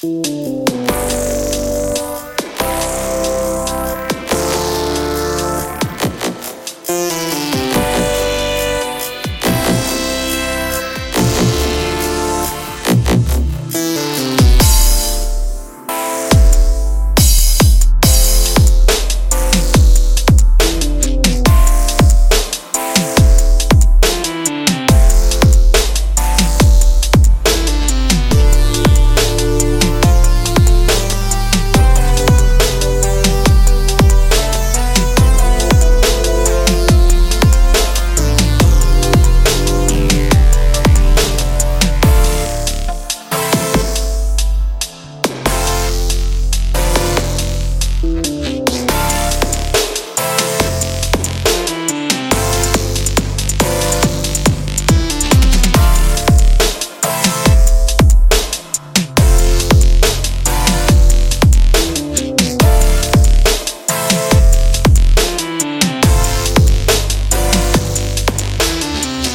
Música